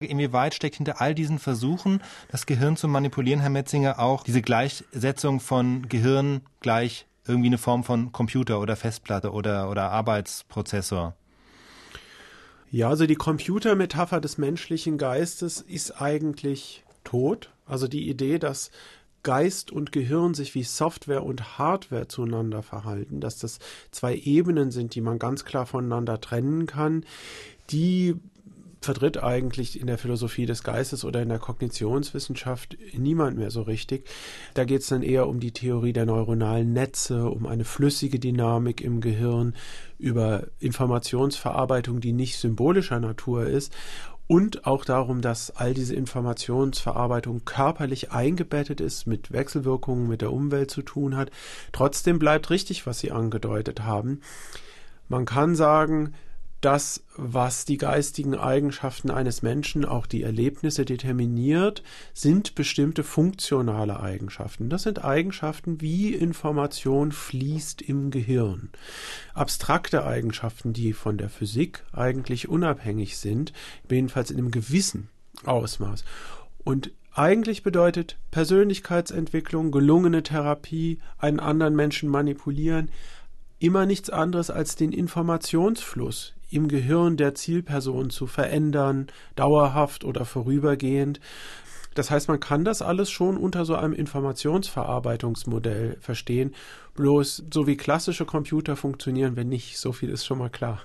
Inwieweit steckt hinter all diesen Versuchen, das Gehirn zu manipulieren, Herr Metzinger, auch diese Gleichsetzung von Gehirn gleich irgendwie eine Form von Computer oder Festplatte oder, oder Arbeitsprozessor? Ja, also die Computermetapher des menschlichen Geistes ist eigentlich tot. Also die Idee, dass Geist und Gehirn sich wie Software und Hardware zueinander verhalten, dass das zwei Ebenen sind, die man ganz klar voneinander trennen kann, die vertritt eigentlich in der Philosophie des Geistes oder in der Kognitionswissenschaft niemand mehr so richtig. Da geht es dann eher um die Theorie der neuronalen Netze, um eine flüssige Dynamik im Gehirn, über Informationsverarbeitung, die nicht symbolischer Natur ist und auch darum, dass all diese Informationsverarbeitung körperlich eingebettet ist, mit Wechselwirkungen mit der Umwelt zu tun hat. Trotzdem bleibt richtig, was Sie angedeutet haben. Man kann sagen, das, was die geistigen Eigenschaften eines Menschen, auch die Erlebnisse determiniert, sind bestimmte funktionale Eigenschaften. Das sind Eigenschaften, wie Information fließt im Gehirn. Abstrakte Eigenschaften, die von der Physik eigentlich unabhängig sind, jedenfalls in einem gewissen Ausmaß. Und eigentlich bedeutet Persönlichkeitsentwicklung, gelungene Therapie, einen anderen Menschen manipulieren, immer nichts anderes als den Informationsfluss im Gehirn der Zielperson zu verändern, dauerhaft oder vorübergehend. Das heißt, man kann das alles schon unter so einem Informationsverarbeitungsmodell verstehen. Bloß so wie klassische Computer funktionieren wir nicht, so viel ist schon mal klar.